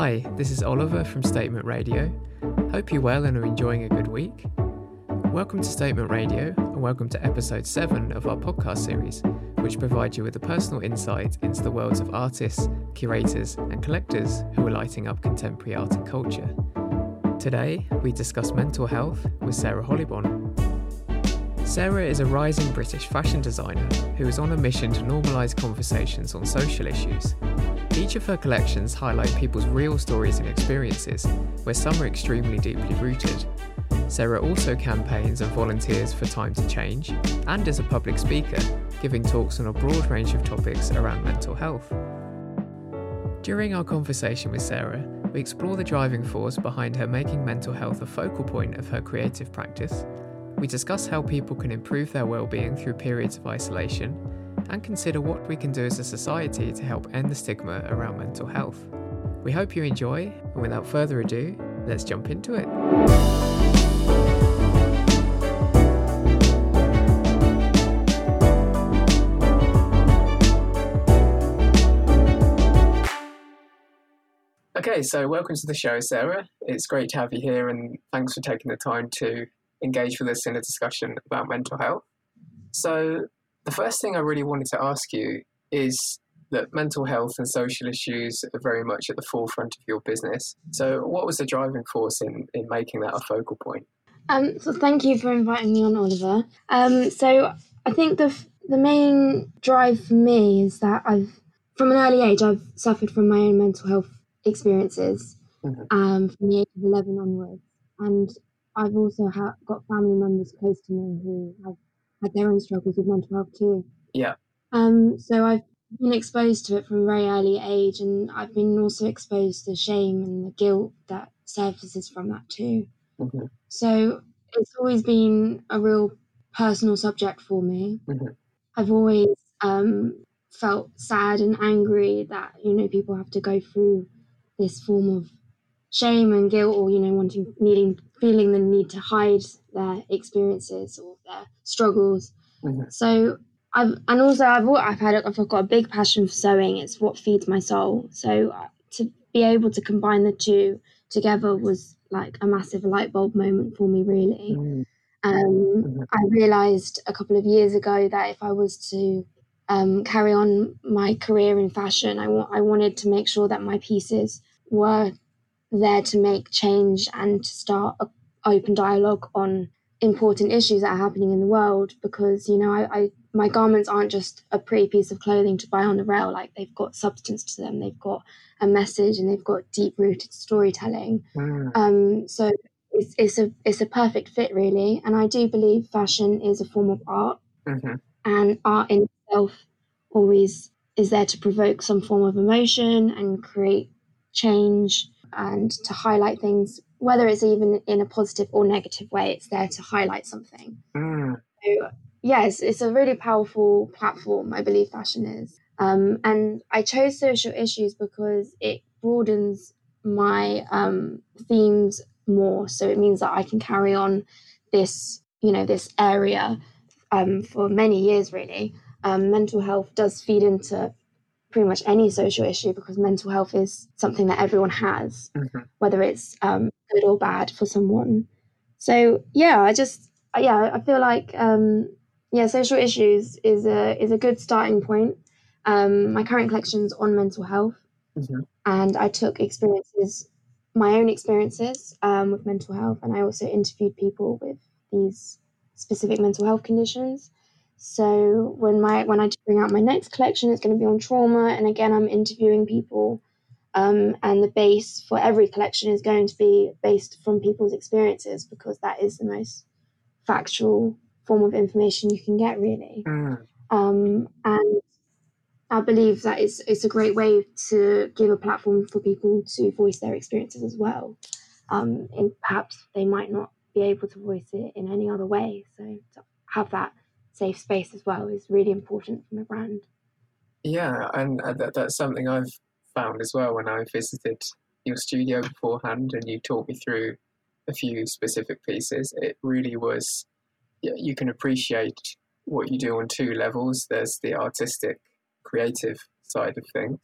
Hi, this is Oliver from Statement Radio. Hope you're well and are enjoying a good week. Welcome to Statement Radio and welcome to episode 7 of our podcast series, which provides you with a personal insight into the worlds of artists, curators, and collectors who are lighting up contemporary art and culture. Today, we discuss mental health with Sarah Hollybon. Sarah is a rising British fashion designer who is on a mission to normalise conversations on social issues. Each of her collections highlight people's real stories and experiences, where some are extremely deeply rooted. Sarah also campaigns and volunteers for Time to Change and is a public speaker, giving talks on a broad range of topics around mental health. During our conversation with Sarah, we explore the driving force behind her making mental health a focal point of her creative practice. We discuss how people can improve their well-being through periods of isolation and consider what we can do as a society to help end the stigma around mental health. We hope you enjoy, and without further ado, let's jump into it. Okay, so welcome to the show, Sarah. It's great to have you here, and thanks for taking the time to engage with us in a discussion about mental health. So, the first thing I really wanted to ask you is that mental health and social issues are very much at the forefront of your business. So, what was the driving force in, in making that a focal point? Um, so, thank you for inviting me on, Oliver. Um, so, I think the the main drive for me is that I've, from an early age, I've suffered from my own mental health experiences mm-hmm. um, from the age of 11 onwards. And I've also ha- got family members close to me who have had their own struggles with mental health too. Yeah. Um, so I've been exposed to it from a very early age, and I've been also exposed to shame and the guilt that surfaces from that too. Mm-hmm. So it's always been a real personal subject for me. Mm-hmm. I've always um, felt sad and angry that you know people have to go through this form of shame and guilt or you know wanting needing feeling the need to hide their experiences or their struggles mm-hmm. so i've and also i've i've had i've got a big passion for sewing it's what feeds my soul so uh, to be able to combine the two together was like a massive light bulb moment for me really mm-hmm. um, mm-hmm. i realized a couple of years ago that if i was to um, carry on my career in fashion I, wa- I wanted to make sure that my pieces were there to make change and to start an open dialogue on important issues that are happening in the world because you know I, I, my garments aren't just a pretty piece of clothing to buy on the rail like they've got substance to them they've got a message and they've got deep rooted storytelling mm. um, so it's, it's a it's a perfect fit really and I do believe fashion is a form of art mm-hmm. and art in itself always is there to provoke some form of emotion and create change and to highlight things, whether it's even in a positive or negative way, it's there to highlight something. Mm. So, yes, it's a really powerful platform, I believe fashion is. Um, and I chose social issues because it broadens my um, themes more. So it means that I can carry on this, you know, this area um, for many years, really. Um, mental health does feed into pretty much any social issue because mental health is something that everyone has, mm-hmm. whether it's um, good or bad for someone. So yeah, I just yeah, I feel like um, yeah, social issues is a is a good starting point. Um, my current collection's on mental health, mm-hmm. and I took experiences, my own experiences um, with mental health, and I also interviewed people with these specific mental health conditions. So when my when I bring out my next collection, it's going to be on trauma, and again, I'm interviewing people, um, and the base for every collection is going to be based from people's experiences because that is the most factual form of information you can get, really. Mm. Um, and I believe that it's it's a great way to give a platform for people to voice their experiences as well. Um, and perhaps they might not be able to voice it in any other way. So to have that safe space as well is really important from a brand. Yeah, and that, that's something I've found as well when I visited your studio beforehand and you taught me through a few specific pieces. It really was, yeah, you can appreciate what you do on two levels. There's the artistic, creative side of things,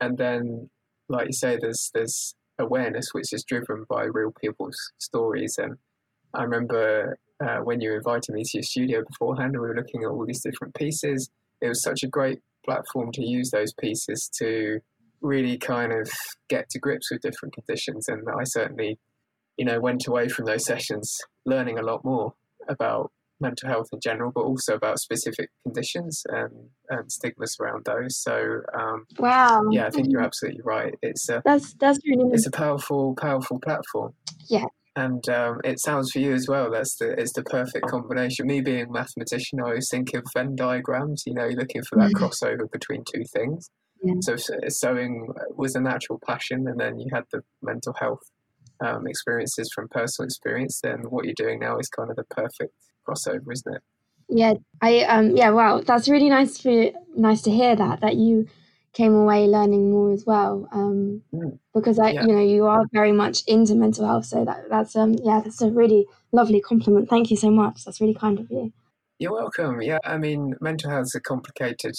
and then, like you say, there's there's awareness which is driven by real people's stories. And I remember uh, when you invited me to your studio beforehand, and we were looking at all these different pieces. It was such a great platform to use those pieces to really kind of get to grips with different conditions. And I certainly, you know, went away from those sessions learning a lot more about mental health in general, but also about specific conditions and, and stigmas around those. So, um, wow, yeah, I think you're absolutely right. It's a that's that's really it's a powerful, powerful platform. Yeah, and um, it sounds for you as well. That's the it's the perfect combination. Me being a mathematician, I always think of Venn diagrams. You know, looking for that mm-hmm. crossover between two things. Yeah. So sewing was a natural passion, and then you had the mental health um, experiences from personal experience. Then what you're doing now is kind of the perfect crossover, isn't it? Yeah, I um yeah, wow, that's really nice for nice to hear that that you came away learning more as well. Um, mm. because I, yeah. you know, you are very much into mental health, so that that's um yeah, that's a really lovely compliment. Thank you so much. That's really kind of you. You're welcome. Yeah, I mean, mental health is complicated.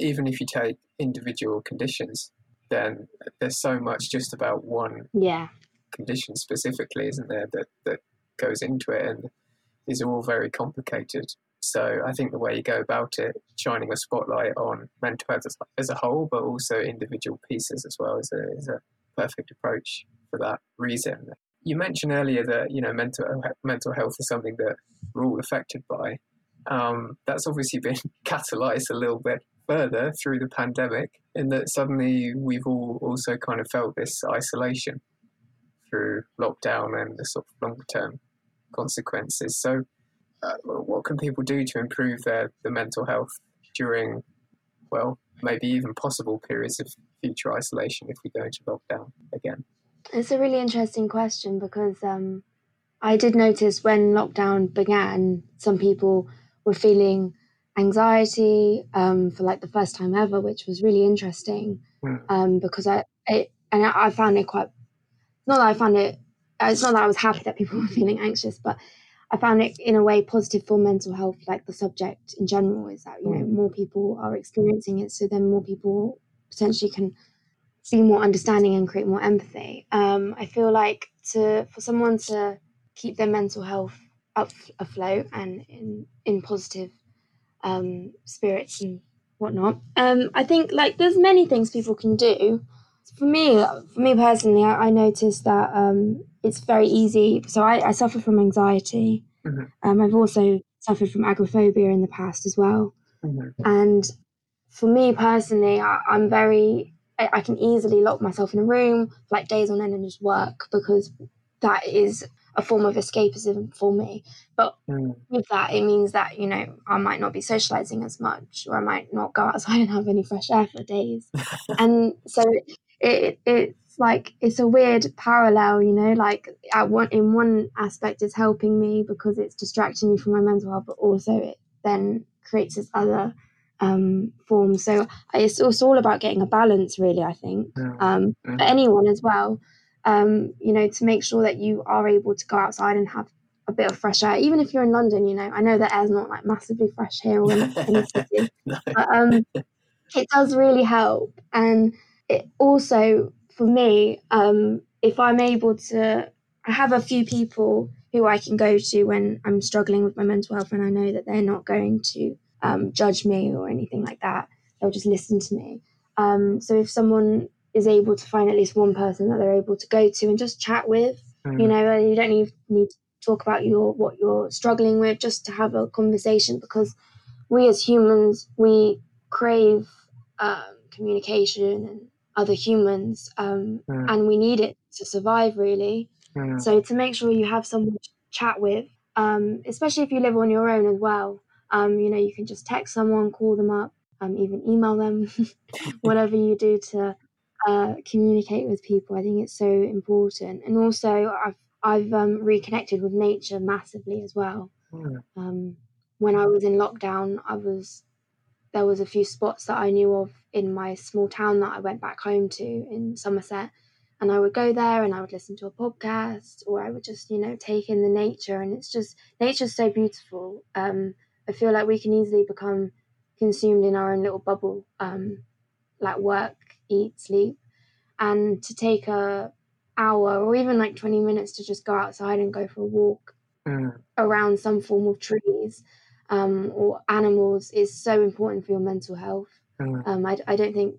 Even if you take individual conditions, then there's so much just about one yeah condition specifically, isn't there? That that goes into it, and these are all very complicated. So I think the way you go about it, shining a spotlight on mental health as, a whole, but also individual pieces as well, is a, is a perfect approach for that reason. You mentioned earlier that you know mental mental health is something that we're all affected by. Um, that's obviously been catalyzed a little bit further through the pandemic, in that suddenly we've all also kind of felt this isolation through lockdown and the sort of long term consequences. So uh, what can people do to improve their the mental health during, well, maybe even possible periods of future isolation if we go into lockdown again? It's a really interesting question because um, I did notice when lockdown began, some people were feeling anxiety um, for like the first time ever, which was really interesting mm. um, because I it, and I found it quite not that I found it. It's not that I was happy that people were feeling anxious, but I found it in a way positive for mental health, like the subject in general, is that you know mm. more people are experiencing it, so then more people potentially can be more understanding and create more empathy. Um, I feel like to for someone to keep their mental health up afloat and in in positive um, spirits and whatnot, um, I think like there's many things people can do. For me, for me personally, I, I noticed that um, it's very easy. So I, I suffer from anxiety. Mm-hmm. Um, I've also suffered from agoraphobia in the past as well. Mm-hmm. And for me personally, I, am very, I, I, can easily lock myself in a room like days on end and just work because that is a form of escapism for me. But mm. with that, it means that, you know, I might not be socializing as much or I might not go outside and have any fresh air for days. and so it, it like it's a weird parallel, you know, like at one in one aspect it's helping me because it's distracting me from my mental health, but also it then creates this other um, form. So it's, it's all about getting a balance, really. I think um, for anyone as well, um, you know, to make sure that you are able to go outside and have a bit of fresh air, even if you're in London. You know, I know the air's not like massively fresh here or in, in the city, no. but um, it does really help, and it also for me, um, if I'm able to, I have a few people who I can go to when I'm struggling with my mental health, and I know that they're not going to um, judge me or anything like that. They'll just listen to me. Um, so if someone is able to find at least one person that they're able to go to and just chat with, mm. you know, you don't need, need to talk about your what you're struggling with, just to have a conversation because we as humans we crave um, communication and other humans um, mm. and we need it to survive really mm. so to make sure you have someone to chat with um, especially if you live on your own as well um, you know you can just text someone call them up um, even email them whatever you do to uh, communicate with people i think it's so important and also i've i've um, reconnected with nature massively as well mm. when i was in lockdown i was there was a few spots that I knew of in my small town that I went back home to in Somerset. And I would go there and I would listen to a podcast or I would just, you know, take in the nature. And it's just, nature's so beautiful. Um, I feel like we can easily become consumed in our own little bubble, um, like work, eat, sleep. And to take a, hour or even like 20 minutes to just go outside and go for a walk Mm. around some form of trees um, or animals is so important for your mental health. Mm. Um, I, I don't think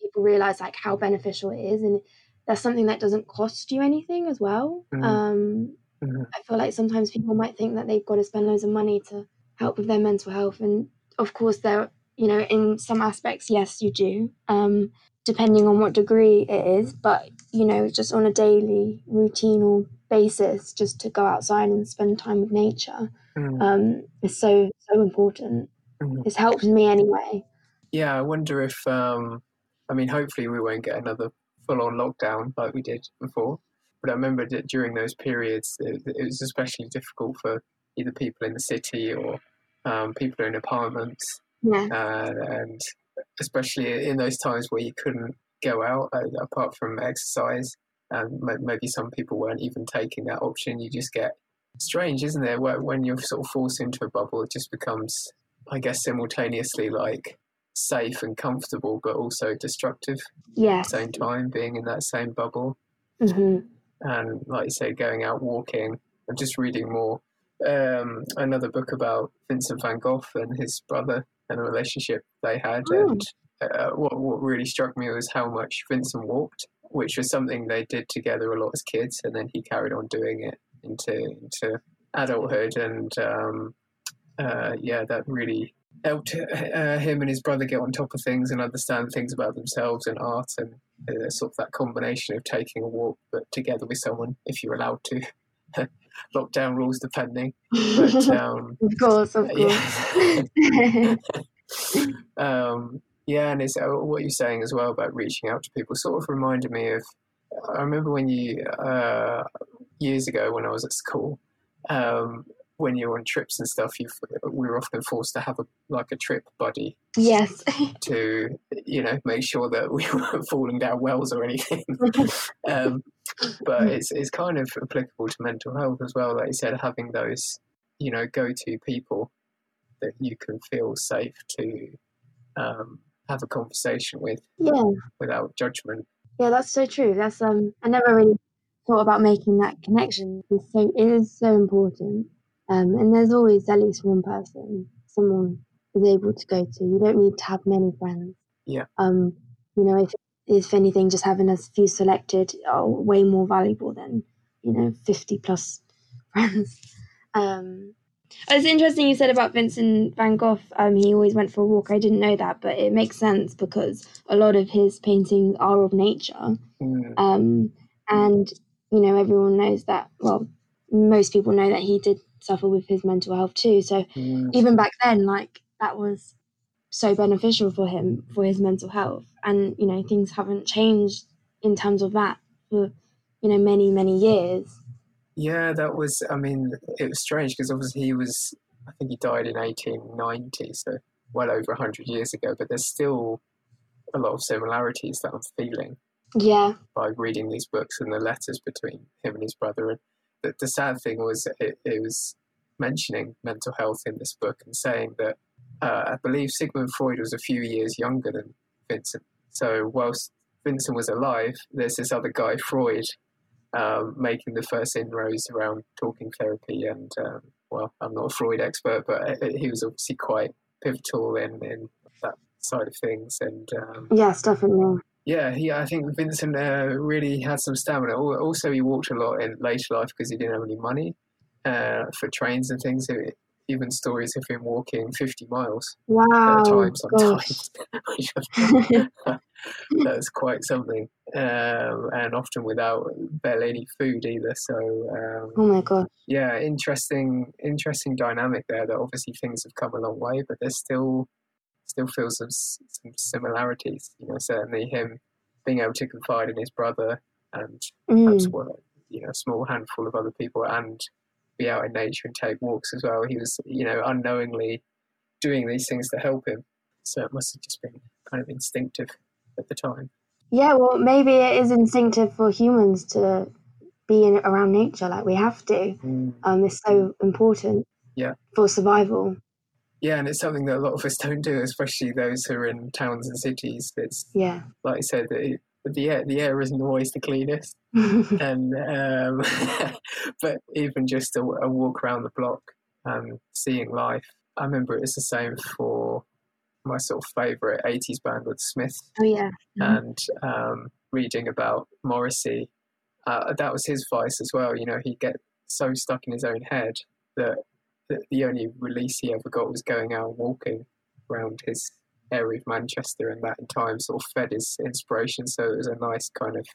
people realize like how beneficial it is, and that's something that doesn't cost you anything as well. Mm. Um, Mhm. I feel like sometimes people might think that they've got to spend loads of money to help with their mental health, and of course, there, you know, in some aspects, yes, you do, um, depending on what degree it is. But you know, just on a daily routine or basis, just to go outside and spend time with nature Mm. um, is so so important. Mhm. It's helped me anyway. Yeah, I wonder if, um, I mean, hopefully we won't get another full on lockdown like we did before. But I remember that during those periods, it, it was especially difficult for either people in the city or um, people in apartments, Yeah, uh, and especially in those times where you couldn't go out uh, apart from exercise, and maybe some people weren't even taking that option. You just get strange, isn't it? When you're sort of forced into a bubble, it just becomes, I guess, simultaneously like safe and comfortable, but also destructive at the same time, being in that same bubble. hmm And like you say, going out walking. I'm just reading more. Um, another book about Vincent van Gogh and his brother and the relationship they had. Oh. And uh, what, what really struck me was how much Vincent walked, which was something they did together a lot as kids. And then he carried on doing it into, into adulthood. And um, uh, yeah, that really helped uh, him and his brother get on top of things and understand things about themselves and art and uh, sort of that combination of taking a walk but together with someone if you're allowed to lockdown rules depending but um, of course, of course. yeah. um, yeah and it's uh, what you're saying as well about reaching out to people sort of reminded me of I remember when you uh, years ago when I was at school um, when you're on trips and stuff you we were often forced to have a like a trip buddy yes, to you know make sure that we weren't falling down wells or anything. um, but it's it's kind of applicable to mental health as well. Like you said, having those you know go to people that you can feel safe to um, have a conversation with yeah, without judgment. yeah. That's so true. That's um. I never really thought about making that connection. It's so it is so important. Um, and there's always at least one person someone is able to go to. You don't need to have many friends. Yeah. Um, you know, if if anything, just having a few selected are way more valuable than you know fifty plus friends. Um, it's interesting you said about Vincent van Gogh. Um, he always went for a walk. I didn't know that, but it makes sense because a lot of his paintings are of nature. Mm, Um, and you know, everyone knows that. Well, most people know that he did suffer with his mental health too. So mm, even back then, like that was so beneficial for him for his mental health. And you know, things haven't changed in terms of that for you know many many years. Yeah, that was. I mean, it was strange because obviously he was. I think he died in 1890, so well over 100 years ago. But there's still a lot of similarities that I'm feeling. Yeah, by reading these books and the letters between him and his brother. And the, the sad thing was, it, it was mentioning mental health in this book and saying that uh, I believe Sigmund Freud was a few years younger than Vincent. So whilst Vincent was alive, there's this other guy, Freud, um, making the first inroads around talking therapy. And um, well, I'm not a Freud expert, but he was obviously quite pivotal in, in that side of things. And um, yes, definitely. yeah, he. I think Vincent uh, really had some stamina. Also, he walked a lot in later life because he didn't have any money uh, for trains and things. So even stories of him walking 50 miles Wow, at a time sometimes, that's quite something. Um, and often without barely any food either. So um, oh my god. yeah, interesting, interesting dynamic there. That obviously things have come a long way, but there's still still feels some, some similarities. You know, certainly him being able to confide in his brother and perhaps Mm. well, you know, a small handful of other people and be out in nature and take walks as well. He was, you know, unknowingly doing these things to help him. So it must have just been kind of instinctive at the time. Yeah, well, maybe it is instinctive for humans to be in, around nature. Like we have to. Um, it's so important. Yeah. For survival. Yeah, and it's something that a lot of us don't do, especially those who are in towns and cities. It's Yeah. like I said, it, the air the air isn't always the cleanest, and um, but even just a, a, walk around the block, um, seeing life. I remember it was the same for my sort of favourite '80s band with Smiths. Oh yeah, mm-hmm. and um, reading about Morrissey. Uh, that was his vice as well. You know, he'd get so stuck in his own head that, that the only release he ever got was going out walking around his area of Manchester, and that in time sort of fed his inspiration. So it was a nice kind of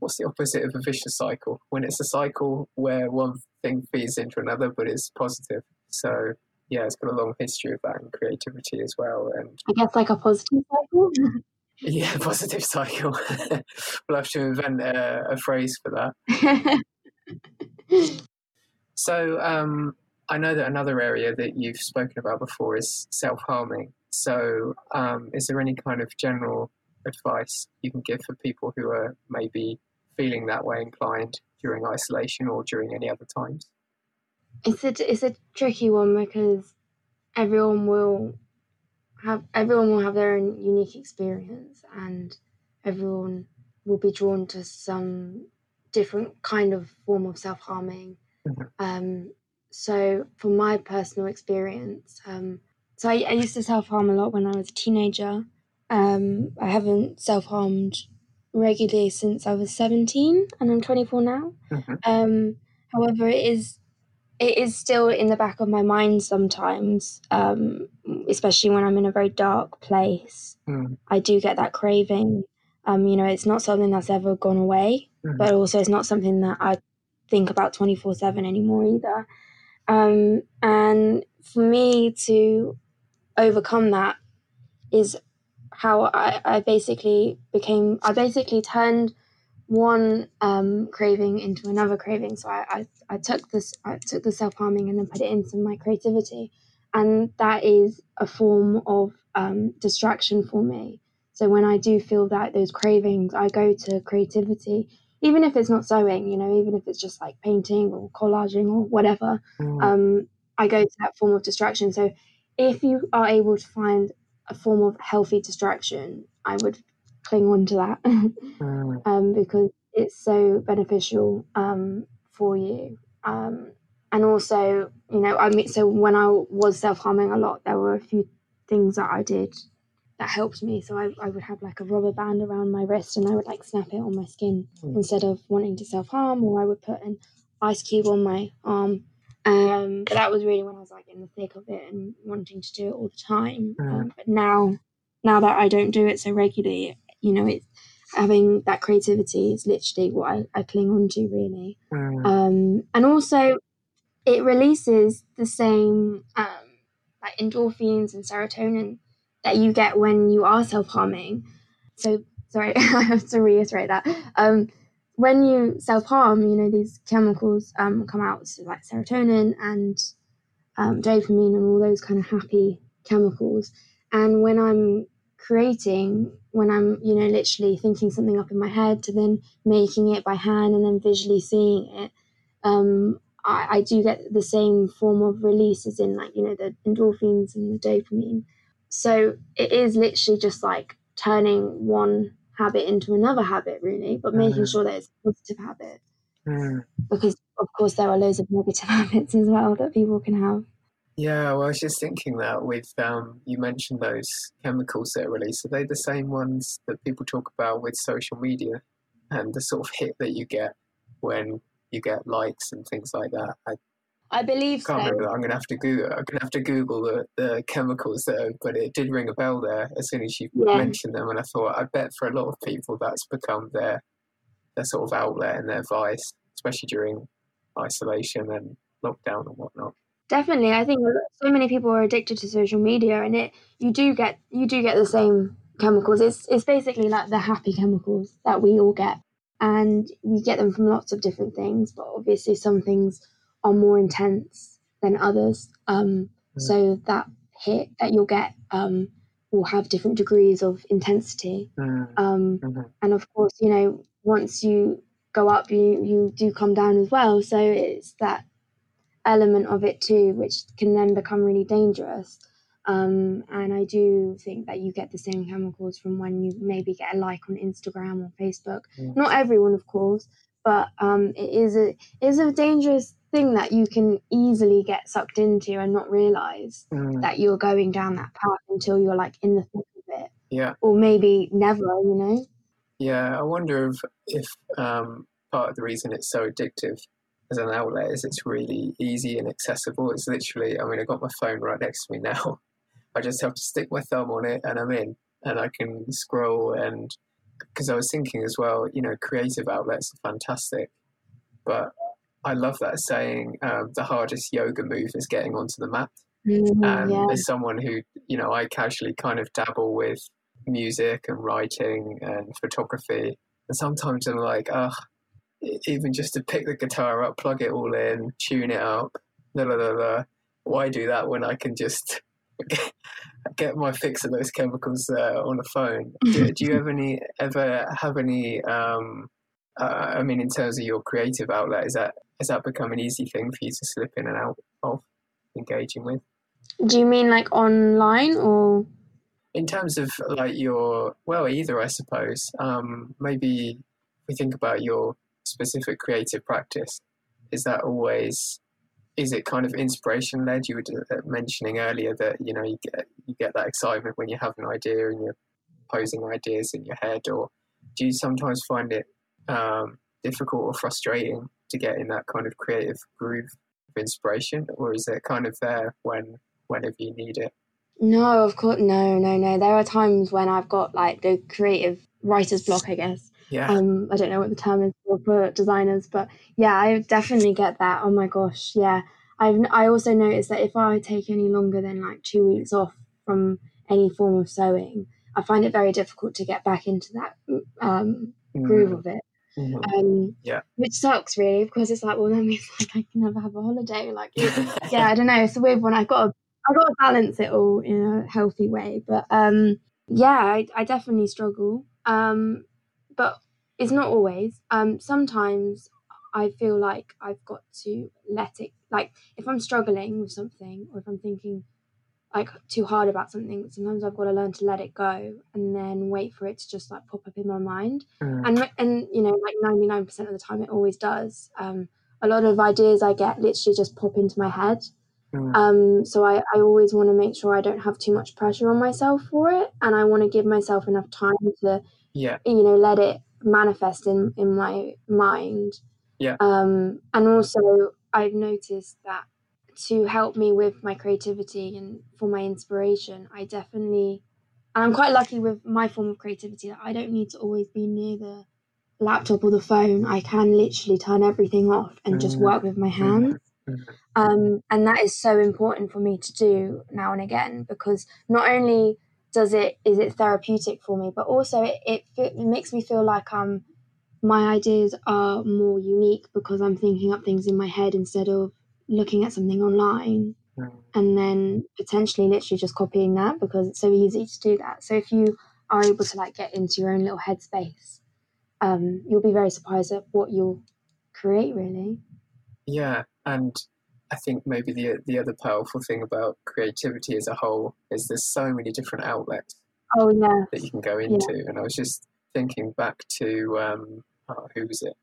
what's the opposite of a vicious cycle? When it's a cycle where one thing feeds into another, but it's positive. So yeah, it's got a long history of that and creativity as well. And I guess like a positive cycle. yeah, positive cycle. we'll have to invent a, a phrase for that. so um, I know that another area that you've spoken about before is self harming. So, um, is there any kind of general advice you can give for people who are maybe feeling that way inclined during isolation or during any other times? It's a it's a tricky one because everyone will have everyone will have their own unique experience and everyone will be drawn to some different kind of form of self harming. Mm-hmm. Um, so, from my personal experience, um, so I, I used to self harm a lot when I was a teenager. Um, I haven't self harmed regularly since I was 17 and I'm 24 now. Mm-hmm. Um, however, it is it is still in the back of my mind sometimes, um, especially when I'm in a very dark place. Mm. I do get that craving. Um, you know, it's not something that's ever gone away, mm-hmm. but also it's not something that I think about 24 7 anymore either. Um, and for me to overcome that is how I, I basically became I basically turned one um, craving into another craving. So I, I, I took this I took the self harming and then put it into my creativity, and that is a form of um, distraction for me. So when I do feel that those cravings, I go to creativity, even if it's not sewing, you know, even if it's just like painting or collaging or whatever. Mm. Um, I go to that form of distraction. So if you are able to find a form of healthy distraction, I would cling on to that mm. um, because it's so beneficial um, for you. Um, and also, you know, I mean, so when I was self harming a lot, there were a few things that I did that helped me. So I, I would have like a rubber band around my wrist and I would like snap it on my skin mm. instead of wanting to self harm, or I would put an ice cube on my arm um, but that was really when I was like in the thick of it and wanting to do it all the time. Mm. Um, but now, now that I don't do it so regularly, you know, it's having that creativity is literally what I, I cling on to really. Mm. Um, and also, it releases the same um, like endorphins and serotonin that you get when you are self harming. So sorry, I have to reiterate that. Um, when you self harm, you know, these chemicals um, come out, so like serotonin and um, dopamine and all those kind of happy chemicals. And when I'm creating, when I'm, you know, literally thinking something up in my head to then making it by hand and then visually seeing it, um, I, I do get the same form of release as in like, you know, the endorphins and the dopamine. So it is literally just like turning one habit into another habit, really, but making mm. sure that it's a positive habit. Mm. Because, of course, there are loads of negative habits as well that people can have. Yeah, well, I was just thinking that with um, you mentioned those chemicals that are released. Are they the same ones that people talk about with social media and the sort of hit that you get when you get likes and things like that? I I believe can't so. remember. I'm gonna have to Google. I'm gonna have to Google the, the chemicals there, but it did ring a bell there as soon as you yeah. mentioned them, and I thought I bet for a lot of people that's become their their sort of outlet and their vice, especially during isolation and lockdown and whatnot. Definitely, I think so many people are addicted to social media, and it you do get you do get the same chemicals. It's it's basically like the happy chemicals that we all get, and we get them from lots of different things. But obviously, some things are more intense than others. Um, mm. So that hit that you'll get um, will have different degrees of intensity. Mm. Um, mm-hmm. And of course, you know, once you go up, you you do come down as well. So it's that element of it too, which can then become really dangerous. Um, and I do think that you get the same chemicals from when you maybe get a like on Instagram or Facebook. Mm. Not everyone, of course, but um, it is a is a dangerous thing that you can easily get sucked into and not realize mm. that you're going down that path until you're like in the thick of it. Yeah. Or maybe never, you know. Yeah, I wonder if if um, part of the reason it's so addictive as an outlet is it's really easy and accessible. It's literally, I mean, I got my phone right next to me now. I just have to stick my thumb on it and I'm in, and I can scroll. And because I was thinking as well, you know, creative outlets are fantastic, but I love that saying. Um, the hardest yoga move is getting onto the mat. Mm, and yeah. as someone who, you know, I casually kind of dabble with music and writing and photography, and sometimes I'm like, oh, even just to pick the guitar up, plug it all in, tune it up, blah, blah, blah, blah. why do that when I can just get my fix of those chemicals uh, on the phone. Do, do, you have any ever have any? Um, uh, I mean, in terms of your creative outlet, is that has that become an easy thing for you to slip in and out of engaging with? Do you mean like online or? In terms of like your well, either I suppose. Um, maybe we think about your specific creative practice. Is that always is it kind of inspiration led? You were uh, mentioning earlier that you know you get you get that excitement when you have an idea and you're posing ideas in your head, or do you sometimes find it um, difficult or frustrating to get in that kind of creative groove of inspiration, or is it kind of there when whenever you need it? No, of course, no, no, no. There are times when I've got like the creative writer's block, I guess. Yeah. Um, I don't know what the term is for designers, but yeah, I definitely get that. Oh my gosh, yeah. I've I also noticed that if I take any longer than like two weeks off from any form of sewing, I find it very difficult to get back into that um, groove mm. of it. Mm-hmm. Um, yeah, which sucks really because it's like, well, that means like I can never have a holiday. Like, yeah, I don't know. It's a weird one. I've got to, I've got to balance it all in a healthy way. But um, yeah, I, I definitely struggle. Um, but it's not always. Um, sometimes I feel like I've got to let it, like, if I'm struggling with something or if I'm thinking like too hard about something, sometimes I've got to learn to let it go and then wait for it to just like pop up in my mind. Mm. And, and, you know, like 99% of the time it always does. Um, a lot of ideas I get literally just pop into my head. Mm. Um, so I, I always want to make sure I don't have too much pressure on myself for it. And I want to give myself enough time to yeah. you know let it manifest in in my mind. Yeah. Um and also i've noticed that to help me with my creativity and for my inspiration i definitely and i'm quite lucky with my form of creativity that i don't need to always be near the laptop or the phone. I can literally turn everything off and mm-hmm. just work with my hands. Mm-hmm. um, and that is so important for me to do now and again because not only does it is it therapeutic for me? But also it, it, it makes me feel like um my ideas are more unique because i'm thinking up things in my head instead of looking at something online. Mm. and then potentially literally just copying that because it's so easy to do that. So if you are able to like get into your own little headspace um you'll be very surprised at what you'll create really. Yeah and I think maybe the the other powerful thing about creativity as a whole is there's so many different outlets. Oh yeah. That you can go into, yeah. and I was just thinking back to um, oh, who was it?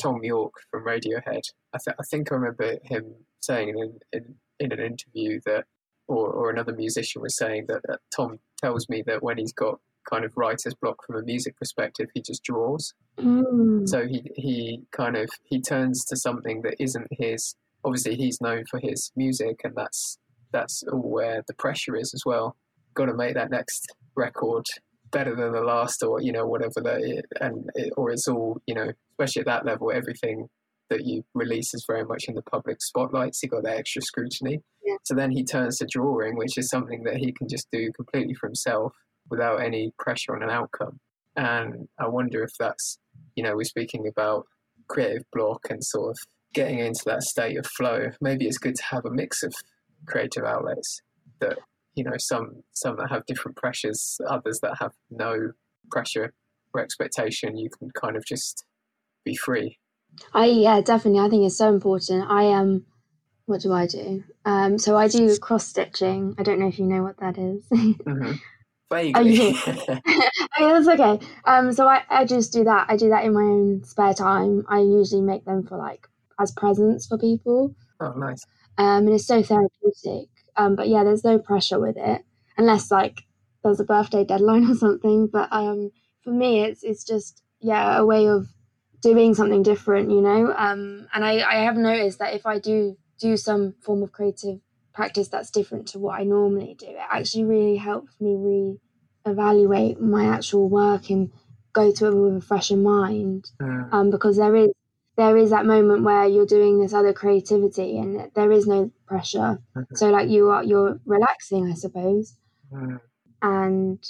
Thom Yorke from Radiohead. I, th- I think I remember him saying in, in in an interview that, or or another musician was saying that, that Thom tells me that when he's got kind of writer's block from a music perspective, he just draws. Mm. So he he kind of he turns to something that isn't his obviously he's known for his music, and that's that's where the pressure is as well. Got to make that next record better than the last, or you know whatever that, and it, or it's all you know, especially at that level, everything that you release is very much in the public spotlight. So you got that extra scrutiny. Yeah. So then he turns to drawing, which is something that he can just do completely for himself without any pressure on an outcome. And I wonder if that's, you know, we're speaking about creative block and sort of getting into that state of flow, maybe it's good to have a mix of creative outlets that you know some some that have different pressures, others that have no pressure or expectation. You can kind of just be free. I yeah, definitely. I think it's so important. I am. Um, What do I do? Um, so I do cross stitching. I don't know if you know what that is. mm-hmm. Vaguely. oh, that's okay. Um, so I, I just do that. I do that in my own spare time. I usually make them for like as presents for people. Oh, nice. Um, and it's so therapeutic. Um, but yeah, there's no pressure with it unless like there's a birthday deadline or something. But um, for me, it's it's just yeah a way of doing something different, you know. Um, and I I have noticed that if I do do some form of creative practice that's different to what I normally do, it actually really helps me re-evaluate my actual work and go to it with a fresher mind. Mm. Um, because there is there is that moment where you're doing this other creativity and there is no pressure. Mhm. So like you are you're relaxing, I suppose, Mm. and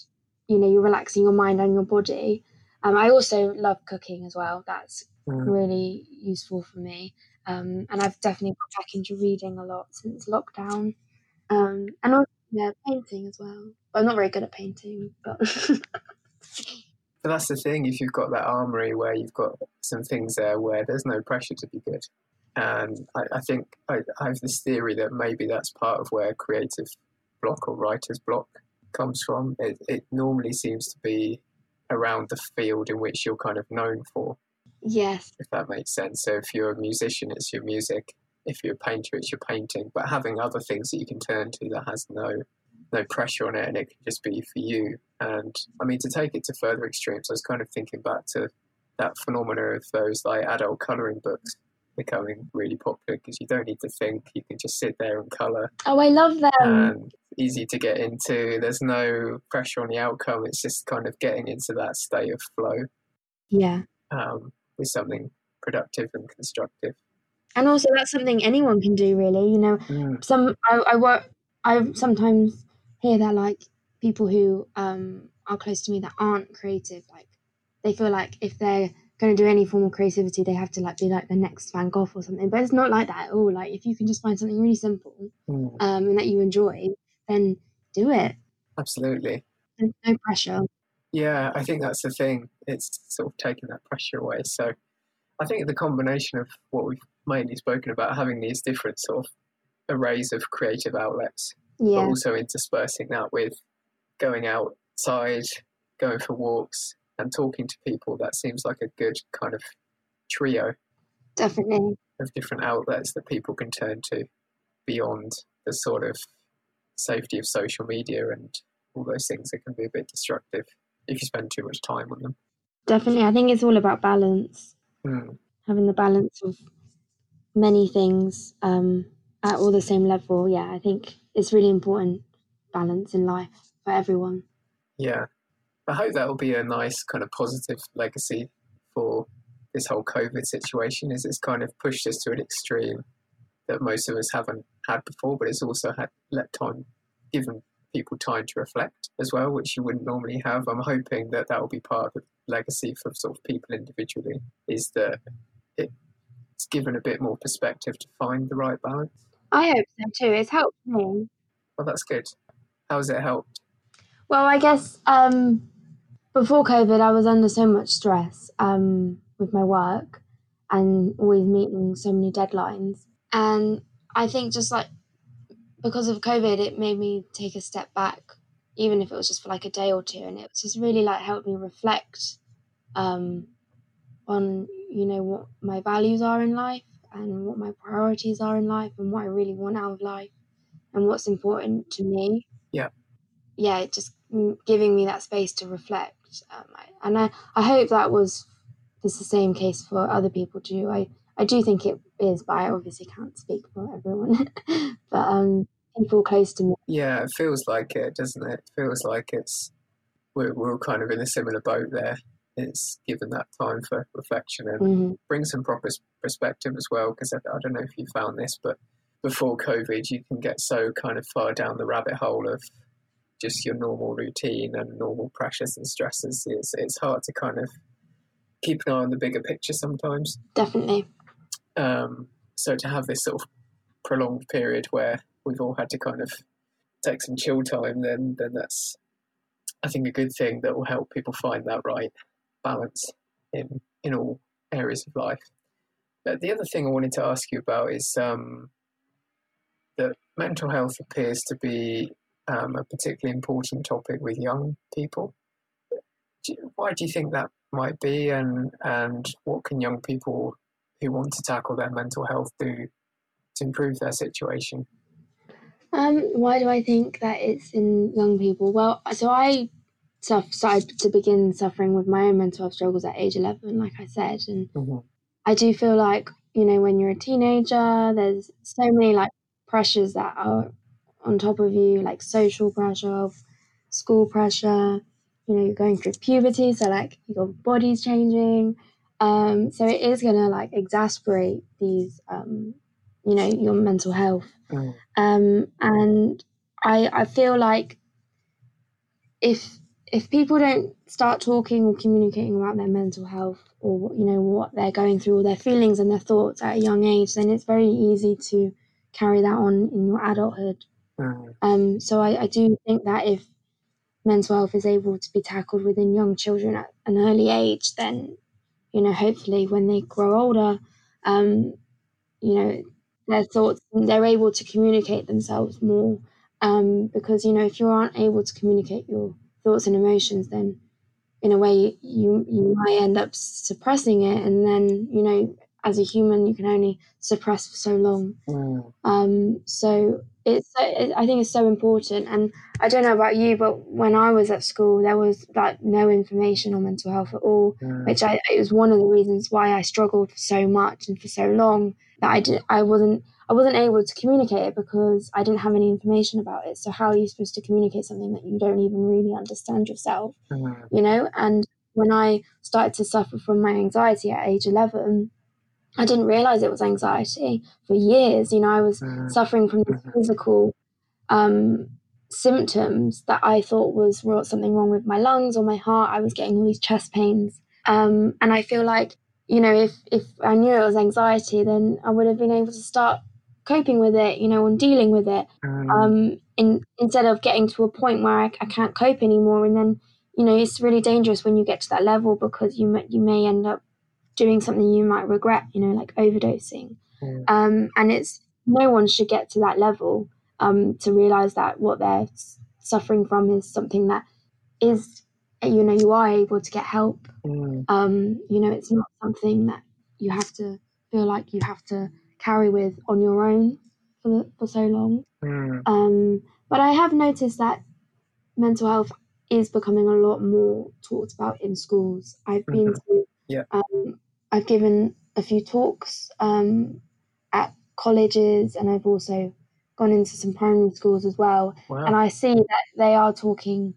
you know you're relaxing your mind and your body. Um, I also love cooking as well. That's Mm. really useful for me. Um, and I've definitely got back into reading a lot since lockdown. Um, and also, yeah, painting as well. I'm not very good at painting, but But that's the thing, if you've got that armory where you've got some things there where there's no pressure to be good. And I, I think I, I have this theory that maybe that's part of where creative block or writer's block comes from. It, it normally seems to be around the field in which you're kind of known for, yes, if that makes sense. So if you're a musician, it's your music. If you're a painter, it's your painting. But having other things that you can turn to that has no no pressure on it and it can just be for you. And I mean, to take it to further extremes, I was kind of thinking back to that phenomena of those like adult colouring books becoming really popular because you don't need to think, you can just sit there and colour oh, I love them. and easy to get into. There's no pressure on the outcome, it's just kind of getting into that state of flow yeah. um, with something productive and constructive. and also that's something anyone can do really you know Mm, some i, I work i sometimes hear that like people who um are close to me that aren't creative like they feel like if they're going to do any form of creativity they have to like be like the next van gogh or something but it's not like that at all like if you can just find something really simple mm, um and that you enjoy then do it absolutely. there's no pressure Yeah, I think that's the thing. It's sort of taking that pressure away. So I think the combination of what we've mainly spoken about, having these different sort of arrays of creative outlets, but also interspersing that with going outside, going for walks, and talking to people, that seems like a good kind of trio definitely. of different outlets that people can turn to beyond the sort of safety of social media and all those things that can be a bit destructive if you spend too much time on them. definitely. I think it's all about balance. Mm. having the balance of many things um, at all the same level. Yeah, I think it's really important balance in life for everyone. Yeah. I hope that will be a nice kind of positive legacy for this whole COVID situation is it's kind of pushed us to an extreme that most of us haven't had before, but it's also had let time given people time to reflect as well, which you wouldn't normally have. I'm hoping that that will be part of the legacy for sort of people individually is that it's given a bit more perspective to find the right balance. I hope so too. It's helped me. Well, that's good. How has it helped? Well, I guess um, before COVID, I was under so much stress um, with my work and always meeting so many deadlines. And I think just like because of COVID, it made me take a step back, even if it was just for like a day or two. And it just really like helped me reflect um, on, you know, what my values are in life and what my priorities are in life and what I really want out of life and what's important to me. Yeah. Yeah, it just mm, giving me that space to reflect. Um, I, and I, I hope that was this the same case for other people too. I, I do think it is, but I obviously can't speak for everyone. but um, people close to me. Yeah, it feels like it, doesn't it? It feels like it's we're, we're all kind of in a similar boat there. It's given that time for reflection and Mhm. bring some proper perspective as well. Because I, I don't know if you found this, but before COVID, you can get so kind of far down the rabbit hole of just your normal routine and normal pressures and stresses. It's it's hard to kind of keep an eye on the bigger picture sometimes. Definitely. Um, so to have this sort of prolonged period where we've all had to kind of take some chill time, then then that's I think a good thing that will help people find that right balance in in all areas of life. But the other thing I wanted to ask you about is um, that mental health appears to be um, a particularly important topic with young people. Why do you think that might be, and and what can young people who want to tackle their mental health do to improve their situation? Um, why do I think that it's in young people? Well, so I started to begin suffering with my own mental health struggles at age 11, like I said. And mm-hmm. I do feel like, you know, when you're a teenager, there's so many like pressures that are on top of you, like social pressure, school pressure, you know, you're going through puberty, so like your body's changing. Um, so it is gonna like exasperate these um, you know, your mental health. Mm. Um, and I I feel like if if people don't start talking or communicating about their mental health or you know what they're going through or their feelings and their thoughts at a young age, then it's very easy to carry that on in your adulthood. Mm. Um, so I, I do think that if mental health is able to be tackled within young children at an early age, then you know hopefully when they grow older, um, you know their thoughts they're able to communicate themselves more. Um, because you know if you aren't able to communicate your thoughts and emotions, then in a way you you might end up suppressing it, and then you know as a human you can only suppress for so long. Mm. Um, so it's it, I think it's so important, and I don't know about you, but when I was at school, there was like no information on mental health at all, mm. which I it was one of the reasons why I struggled so much and for so long that I did I wasn't I wasn't able to communicate it because I didn't have any information about it. So how are you supposed to communicate something that you don't even really understand yourself? Mm-hmm. You know, and when I started to suffer from my anxiety at age 11, I didn't realize it was anxiety for years. You know, I was mm-hmm. suffering from mm-hmm. physical um, symptoms that I thought was something wrong with my lungs or my heart. I was getting all these chest pains. Um, and I feel like, you know, if, if I knew it was anxiety, then I would have been able to start coping with it, you know, and dealing with it. Mm. Um, in, instead of getting to a point where I, I, can't cope anymore, and then you know it's really dangerous when you get to that level because you may, you may end up doing something you might regret, you know, like overdosing. Mm. Um, and it's no one should get to that level um, to realize that what they're suffering from is something that is, you know, you are able to get help. Mm. Um, you know, it's not something that you have to feel like you have to carry with on your own for, for so long. Mm. Um, but I have noticed that mental health is becoming a lot more talked about in schools. I've been mm-hmm. to, yeah. um, I've given a few talks um, at colleges, and I've also gone into some primary schools as well. Wow. And I see that they are talking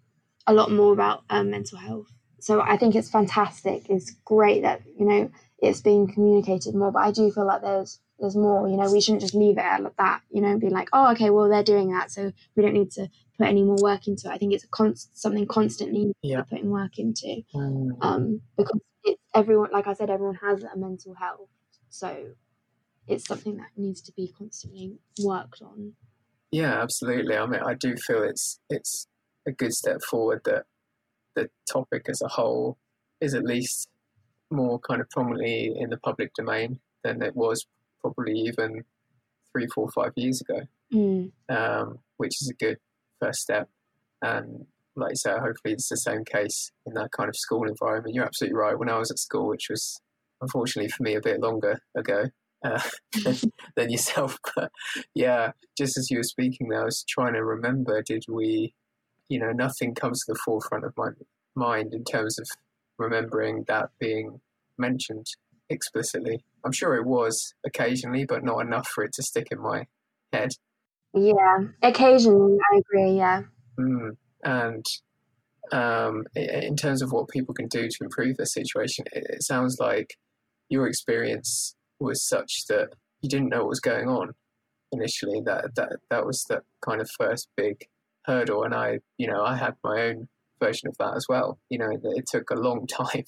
a lot more about um, mental health. So I think it's fantastic. It's great that you know it's being communicated more. But I do feel like there's there's more. You know, we shouldn't just leave it at that. You know, and be like, oh, okay, well they're doing that, so we don't need to put any more work into it. I think it's a const- something constantly yeah. putting work into, mm. um, because it's everyone. Like I said, everyone has a mental health, so it's something that needs to be constantly worked on. Yeah, absolutely. I mean, I do feel it's it's a good step forward that the topic as a whole is at least more kind of prominently in the public domain than it was probably even three, four, five years ago, mm. um, which is a good first step. And like you say, hopefully it's the same case in that kind of school environment. You're absolutely right. When I was at school, which was unfortunately for me a bit longer ago uh, than yourself, but yeah, just as you were speaking there, I was trying to remember, did we, you know, nothing comes to the forefront of my mind in terms of remembering that being mentioned explicitly. I'm sure it was occasionally, but not enough for it to stick in my head. Yeah, occasionally, I agree. Yeah. Mm. And um, in terms of what people can do to improve their situation, it, it sounds like your experience was such that you didn't know what was going on initially. That that that was the kind of first big hurdle, and I, you know, I had my own version of that as well. You know, it took a long time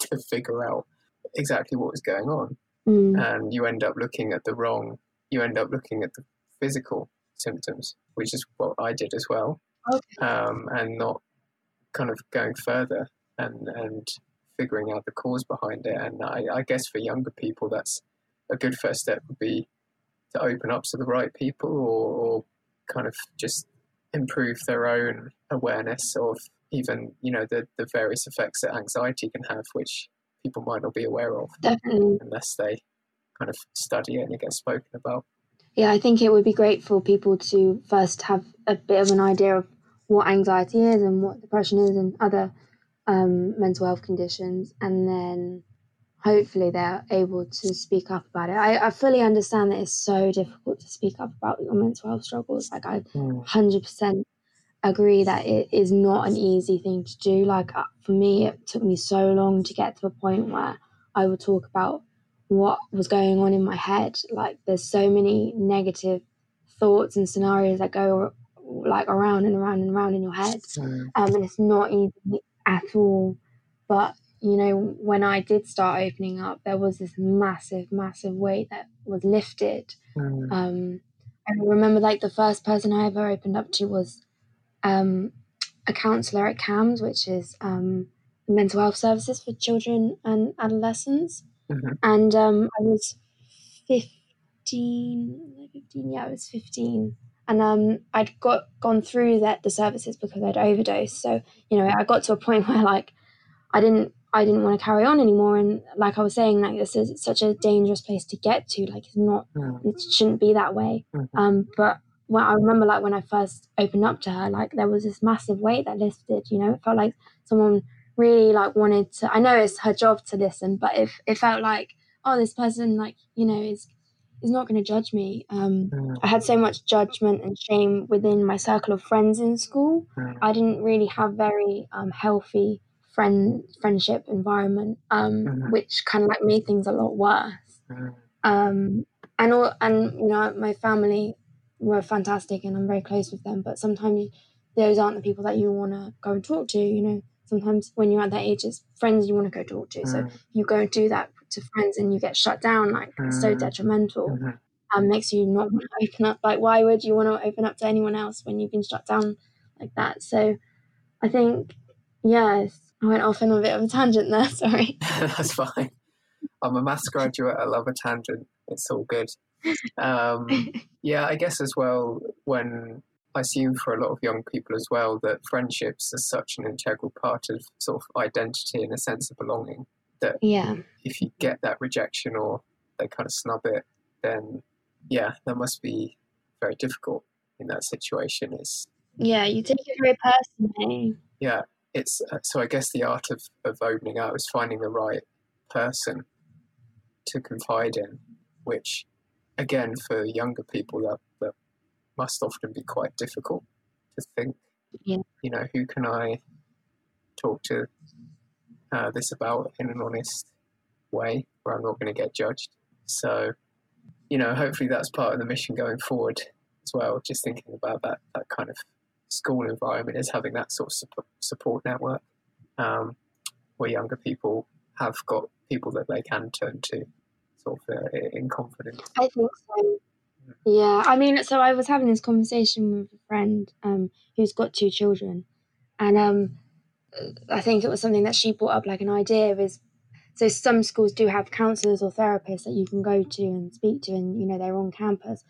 to figure out exactly what was going on. Mm. And you end up looking at the wrong, you end up looking at the physical symptoms, which is what I did as well. Okay. Um, and not kind of going further and, and figuring out the cause behind it. And I, I guess for younger people, that's a good first step would be to open up to the right people or, or kind of just improve their own awareness of even you know the the various effects that anxiety can have, which people might not be aware of Definitely. unless they kind of study it and it gets spoken about. Yeah, I think it would be great for people to first have a bit of an idea of what anxiety is and what depression is and other um, mental health conditions, and then hopefully they're able to speak up about it. I, I, fully understand that it's so difficult to speak up about your mental health struggles. Like I hmm. 100% agree that it is not an easy thing to do. Like uh, for me, it took me so long to get to a point where I would talk about what was going on in my head. Like there's so many negative thoughts and scenarios that go like around and around and around in your head um, and it's not easy at all. But you know, when I did start opening up, there was this massive, massive weight that was lifted. Um, I remember, like the first person I ever opened up to was um, a counsellor at CAMHS, which is um, mental health services for children and adolescents. Mhm. And um, I was 15, was 15, yeah, I was 15. And um, I'd got gone through that the services because I'd overdosed. So you know, I got to a point where like I didn't I didn't want to carry on anymore. And like I was saying, like this is such a dangerous place to get to. Like it's not Mm. it shouldn't be that way. Mhm. Um, but when I remember, like when I first opened up to her, like there was this massive weight that lifted. You know, it felt like someone really like wanted to. I know it's her job to listen, but if it felt like, oh, this person, like you know, is is not going to judge me. Um, Mm. I had so much judgment and shame within my circle of friends in school. Mm. I didn't really have very um, healthy friend friendship environment, um, Mhm. which kind of like made things a lot worse Mm. um, and all, and you know my family were fantastic and I'm very close with them but sometimes those aren't the people that you want to go and talk to you know sometimes when you're at that age it's friends you want to go talk to so Mm. you go and do that to friends and you get shut down like it's so Mm. detrimental Mhm. and makes you not want to open up like why would you want to open up to anyone else when you've been shut down like that so I think yes I went off on a bit of a tangent there sorry That's fine. I'm a maths graduate. I love a tangent. It's all good. Um, yeah, I guess as well, when I assume for a lot of young people as well, that friendships are such an integral part of sort of identity and a sense of belonging that yeah if you get that rejection or they kind of snub it, then yeah, that must be very difficult in that situation. It's yeah you take it very personally yeah, it's uh, so I guess the art of, of opening up is finding the right person to confide in, which again for younger people that, that must often be quite difficult to think. Yeah. You know, who can I talk to uh, this about in an honest way where I'm not going to get judged? So, you know, hopefully that's part of the mission going forward as well. Just thinking about that that kind of school environment is having that sort of support, support network um, where younger people have got people that they can turn to sort of uh, in confidence. I think so. Yeah, I mean, so I was having this conversation with a friend um, who's got two children, and um, I think it was something that she brought up, like an idea is. So some schools do have counsellors or therapists that you can go to and speak to, and you know they're on campus,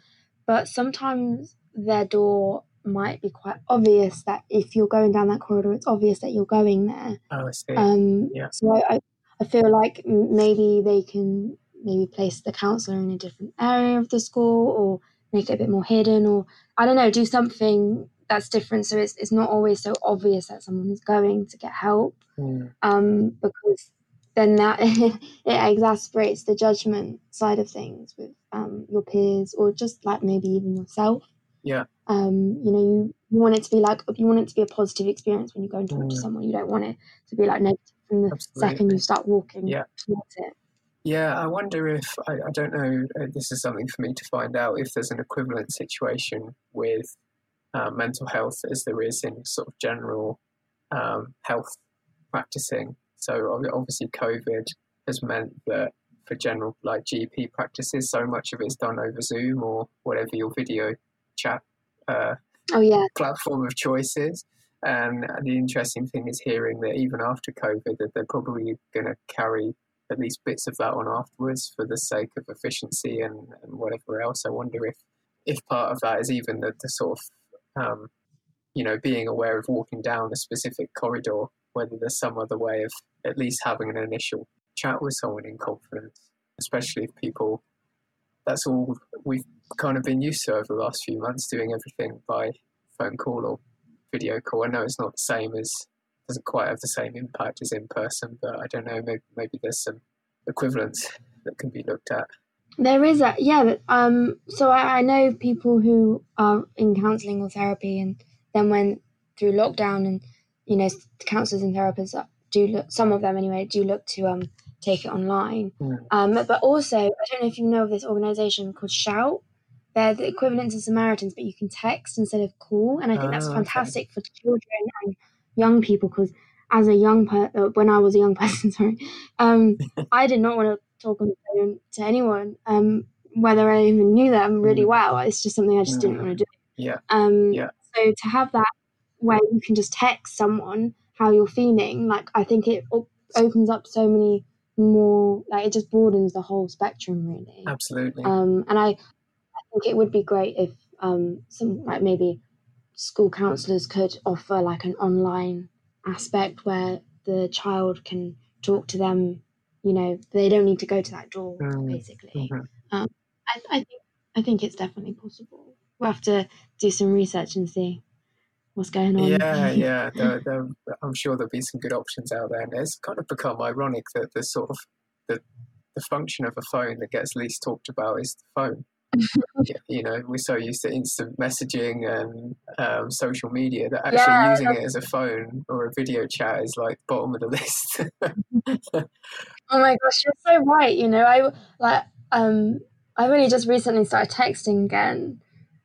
but sometimes their door might be quite obvious that if you're going down that corridor, it's obvious that you're going there. Oh, I see. Um, Yeah. So I, I feel like maybe they can maybe place the counselor in a different area of the school or make it a bit more hidden or I don't know, do something that's different so it's, it's not always so obvious that someone is going to get help Mm, um, because then that it exasperates the judgment side of things with um, your peers or just like maybe even yourself. Yeah. Um, you know, you, you want it to be like you want it to be a positive experience when you go and talk to Mm. someone. You don't want it to be like negative from the second you start walking Yeah. towards it. Yeah, I wonder if I, I don't know. uh, This is something for me to find out if there's an equivalent situation with uh, mental health as there is in sort of general um, health practicing. So obviously, COVID has meant that for general like GP practices, so much of it's done over Zoom or whatever your video chat uh, Oh yeah, platform of choices. And the interesting thing is hearing that even after COVID, that they're probably going to carry at least bits of that on afterwards for the sake of efficiency and, and whatever else. I wonder if if part of that is even the, the sort of um, you know being aware of walking down a specific corridor, whether there's some other way of at least having an initial chat with someone in confidence, especially if people. That's all we've kind of been used to over the last few months, doing everything by phone call or video call. I know it's not the same as doesn't quite have the same impact as in person, but I don't know. Maybe maybe there's some equivalents that can be looked at. There is a yeah. Um. So I, I know people who are in counselling or therapy, and then went through lockdown, and you know, counsellors and therapists do look. Some of them anyway do look to um take it online. Mm. Um. But also, I don't know if you know of this organisation called Shout. They're the equivalent to Samaritans, but you can text instead of call, and I think that's ah, fantastic okay. for children and young people because as a young per- uh, when I was a young person, sorry, um, I did not want to talk on the phone to anyone, um, whether I even knew them really mm. well. It's just something I just didn't want to do. Yeah. Um, yeah. So to have that where you can just text someone how you're feeling, like I think it op- opens up so many more. Like it just broadens the whole spectrum, really. Absolutely. Um, and I, I think it would be great if um, some like maybe school counselors could offer like an online aspect where the child can talk to them you know they don't need to go to that door basically. Mm-hmm. um, I, I, think i think it's definitely possible. We'll have to do some research and see what's going on. Yeah yeah there, there, i'm sure there'll be some good options out there and it's kind of become ironic that the sort of the, the function of a phone that gets least talked about is the phone you know, we're so used to instant messaging and um, social media that actually yeah, using it as a phone or a video chat is like bottom of the list. oh my gosh, you're so right. You know, I like um, I really just recently started texting again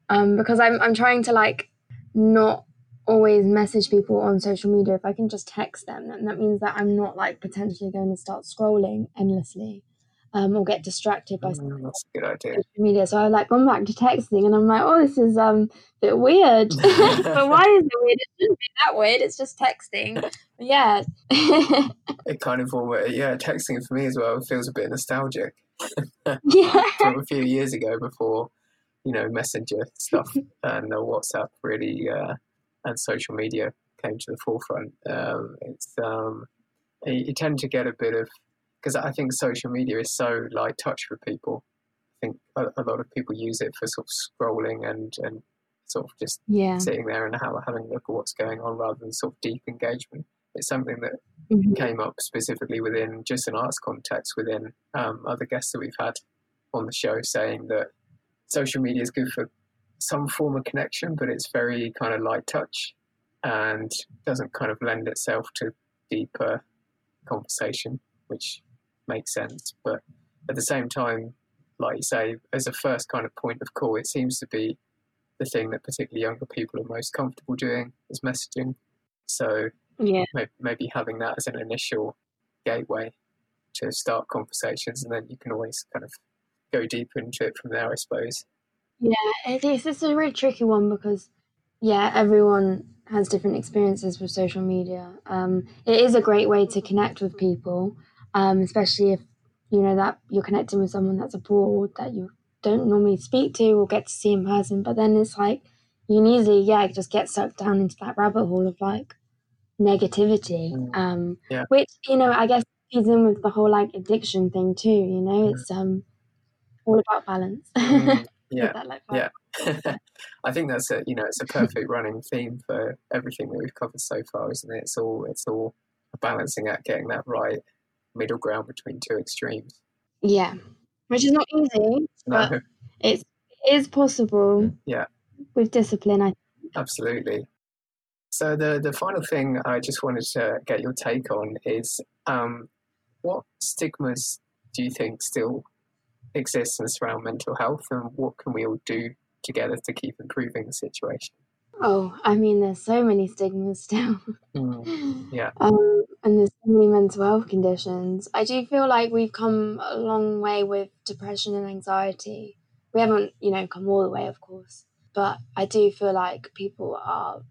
um, because I'm I'm trying to like not always message people on social media. If I can just text them, then that means that I'm not like potentially going to start scrolling endlessly um, or get distracted by mm, that's a good idea. social media. So I like gone back to texting, and I'm like, oh, this is um a bit weird. but why is it weird? It shouldn't be that weird. It's just texting. But yeah. it kind of all yeah, texting for me as well feels a bit nostalgic. yeah. From a few years ago, before you know messenger stuff and the WhatsApp really uh, and social media came to the forefront. Um, it's um, you, you tend to get a bit of because I think social media is so light touch for people. I think a, a, lot of people use it for sort of scrolling and, and sort of just yeah. sitting there and having a look at what's going on rather than sort of deep engagement. It's something that mm-hmm. came up specifically within just an arts context within um, other guests that we've had on the show saying that social media is good for some form of connection, but it's very kind of light touch and doesn't kind of lend itself to deeper conversation, which makes sense. But at the same time, like you say, as a first kind of point of call, it seems to be the thing that particularly younger people are most comfortable doing is messaging. So yeah, maybe, maybe having that as an initial gateway to start conversations, and then you can always kind of go deeper into it from there, I suppose. Yeah, it is. It's a really tricky one because, yeah, everyone has different experiences with social media. Um, it is a great way to connect with people, um, especially if you know that you're connecting with someone that's abroad that you don't normally speak to or get to see in person. But then it's like you can easily, yeah, just get sucked down into that rabbit hole of like negativity, mm. um, yeah. which you know I guess feeds in with the whole like addiction thing too. You know, mm. it's um all about balance. Mm. Yeah, like yeah. I think that's a you know it's a perfect running theme for everything that we've covered so far, isn't it? It's all it's all balancing act, getting that right middle ground between two extremes. Yeah, which is not easy, no. but it's it is possible. Yeah, with discipline, I. Think. Absolutely. So the the final thing I just wanted to get your take on is um, what stigmas do you think still exist and surround mental health, and what can we all do together to keep improving the situation? Oh, I mean, there's so many stigmas still. Mm, yeah. Um, and there's so many mental health conditions. I do feel like we've come a long way with depression and anxiety. We haven't, you know, come all the way, of course, but I do feel like people are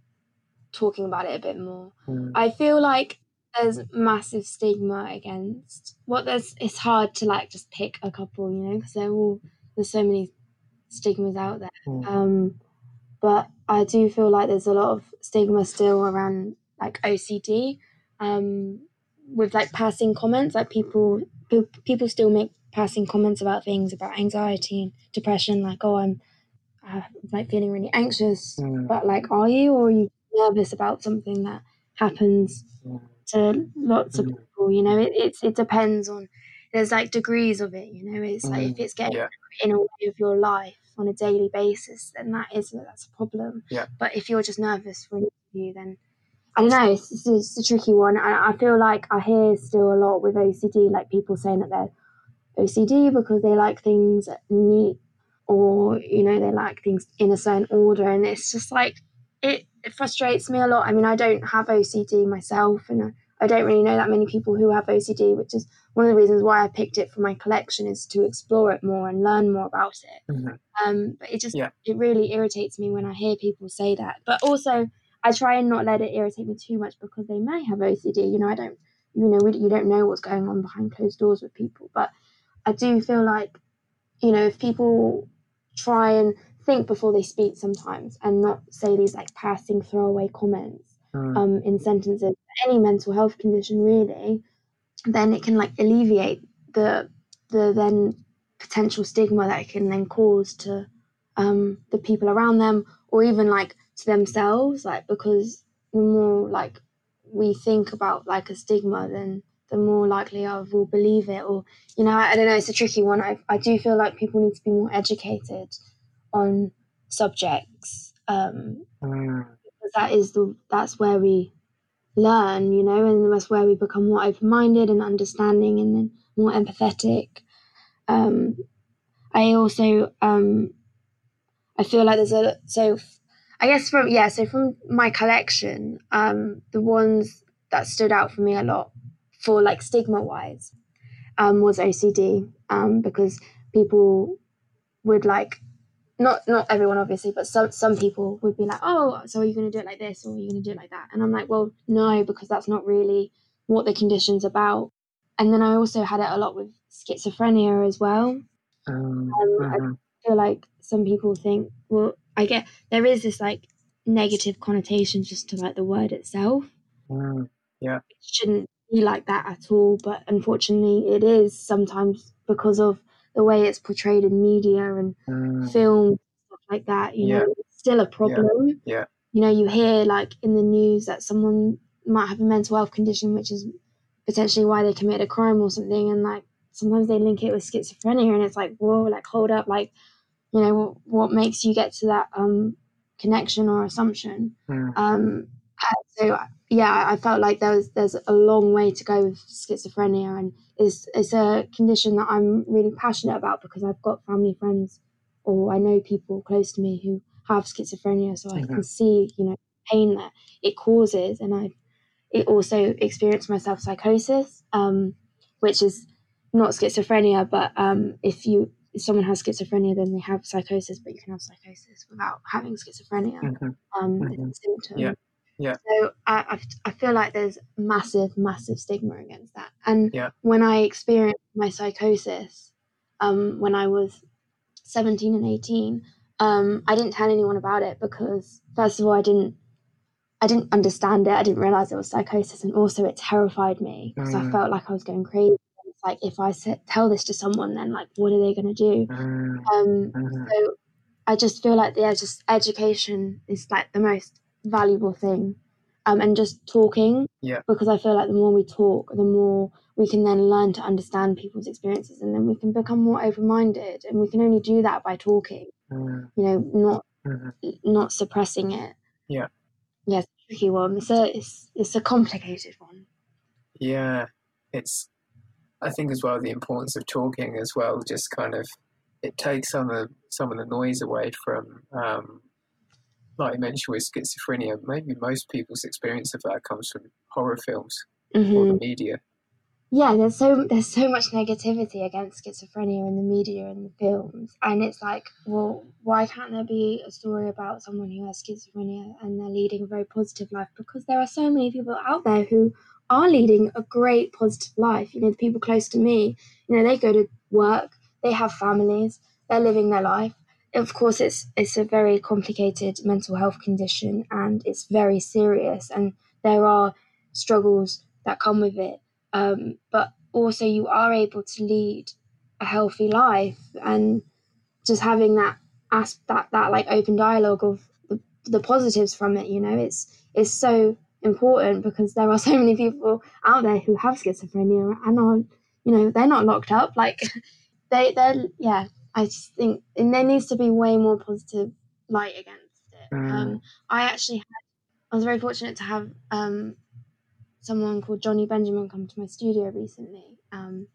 talking about it a bit more. Mm. I feel like there's massive stigma against what there's. It's hard to like just pick a couple, you know, because they're all there's so many stigmas out there. Mm. Um, but I do feel like there's a lot of stigma still around like OCD, um, with like passing comments. Like people, people still make passing comments about things about anxiety and depression. Like, oh, I'm uh, like feeling really anxious, Mm. but like, are you or are you nervous about something that happens Mm. to lots of Mm. people? You know, it it's, it depends on. There's like degrees of it. You know, it's like if it's getting Yeah. in a way of your life on a daily basis, then that is that's a problem. Yeah. But if you're just nervous for an interview, then I don't know. It's, it's, it's a tricky one. I, I feel like I hear still a lot with OCD, like people saying that they're OCD because they like things neat or you know they like things in a certain order, and it's just like it, it frustrates me a lot. I mean, I don't have OCD myself, and I, I don't really know that many people who have OCD, which is one of the reasons why I picked it for my collection is to explore it more and learn more about it. Mhm. Um, but it just Yeah. it really irritates me when I hear people say that. But also, I try and not let it irritate me too much because they may have OCD. You know, I don't, you know, we, you don't know what's going on behind closed doors with people. But I do feel like, you know, if people try and think before they speak sometimes and not say these like passing throwaway comments Mm. um, in sentences, any mental health condition really, then it can like alleviate the the then potential stigma that it can then cause to um, the people around them or even like to themselves. Like because the more like we think about like a stigma, then the more likely I will believe it. Or you know, I, I don't know. It's a tricky one. I I do feel like people need to be more educated on subjects. Um, Mm. because that is the that's where we learn, you know, and that's where we become more open minded and understanding and then more empathetic. Um, I also um, I feel like there's a so I guess from yeah, so from my collection, um, the ones that stood out for me a lot for like stigma wise um, was OCD um, because people would like not not everyone obviously, but some some people would be like, oh, so are you going to do it like this or are you going to do it like that? And I'm like, well, no, because that's not really what the condition's about. And then I also had it a lot with schizophrenia as well. Um, Um, I mhm. feel like some people think, well, I get there is this like negative connotation just to like the word itself. Mm. It shouldn't be like that at all, but unfortunately, it is sometimes because of the way it's portrayed in media and Mm. film stuff like that you know it's still a problem Yeah. you know you hear like in the news that someone might have a mental health condition which is potentially why they committed a crime or something and like sometimes they link it with schizophrenia and it's like whoa like hold up like you know what, makes you get to that um connection or assumption Mm. um so yeah i felt like there was there's a long way to go with schizophrenia and it's it's a condition that i'm really passionate about because i've got family friends or i know people close to me who have schizophrenia so i can see you know pain that it causes and i it also experienced myself psychosis um which is not schizophrenia but um if you if someone has schizophrenia then they have psychosis but you can have psychosis without having schizophrenia Mhm. um, Mhm. as a symptom. Yeah. Yeah. So I, I, I feel like there's massive, massive stigma against that. And Yeah. when I experienced my psychosis, um, when I was 17 and 18, um, I didn't tell anyone about it because first of all, I didn't, I didn't understand it. I didn't realize it was psychosis, and also it terrified me because I Mm. felt like I was going crazy. Like if I tell this to someone, then like what are they going to do? Mm. Um, Mhm. so I just feel like yeah, just education is like the most valuable thing, um, and just talking. Yeah. Because I feel like the more we talk, the more we can then learn to understand people's experiences, and then we can become more open-minded, and we can only do that by talking. Mm. You know, not not suppressing it. Yeah. Yeah, it's tricky one. It's a it's it's a complicated one. Yeah, it's. I think as well the importance of talking as well. Just kind of, it takes some of some of the noise away from. Um, like you mentioned with schizophrenia, maybe most people's experience of that comes from horror films or hmm the media. yeah there's so there's so much negativity against schizophrenia in the media and the films and it's like well why can't there be a story about someone who has schizophrenia and they're leading a very positive life because there are so many people out there who are leading a great positive life you know the people close to me you know they go to work they have families they're living their life of course, it's it's a very complicated mental health condition, and it's very serious, and there are struggles that come with it. Um, but also, you are able to lead a healthy life, and just having that ask that that like open dialogue of the, the positives from it. You know, it's it's so important because there are so many people out there who have schizophrenia and are you know they're not locked up like they they're yeah i just think and there needs to be way more positive light against it mm. um i actually had i was very fortunate to have um someone called Jonny Benjamin come to my studio recently um